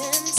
dancing.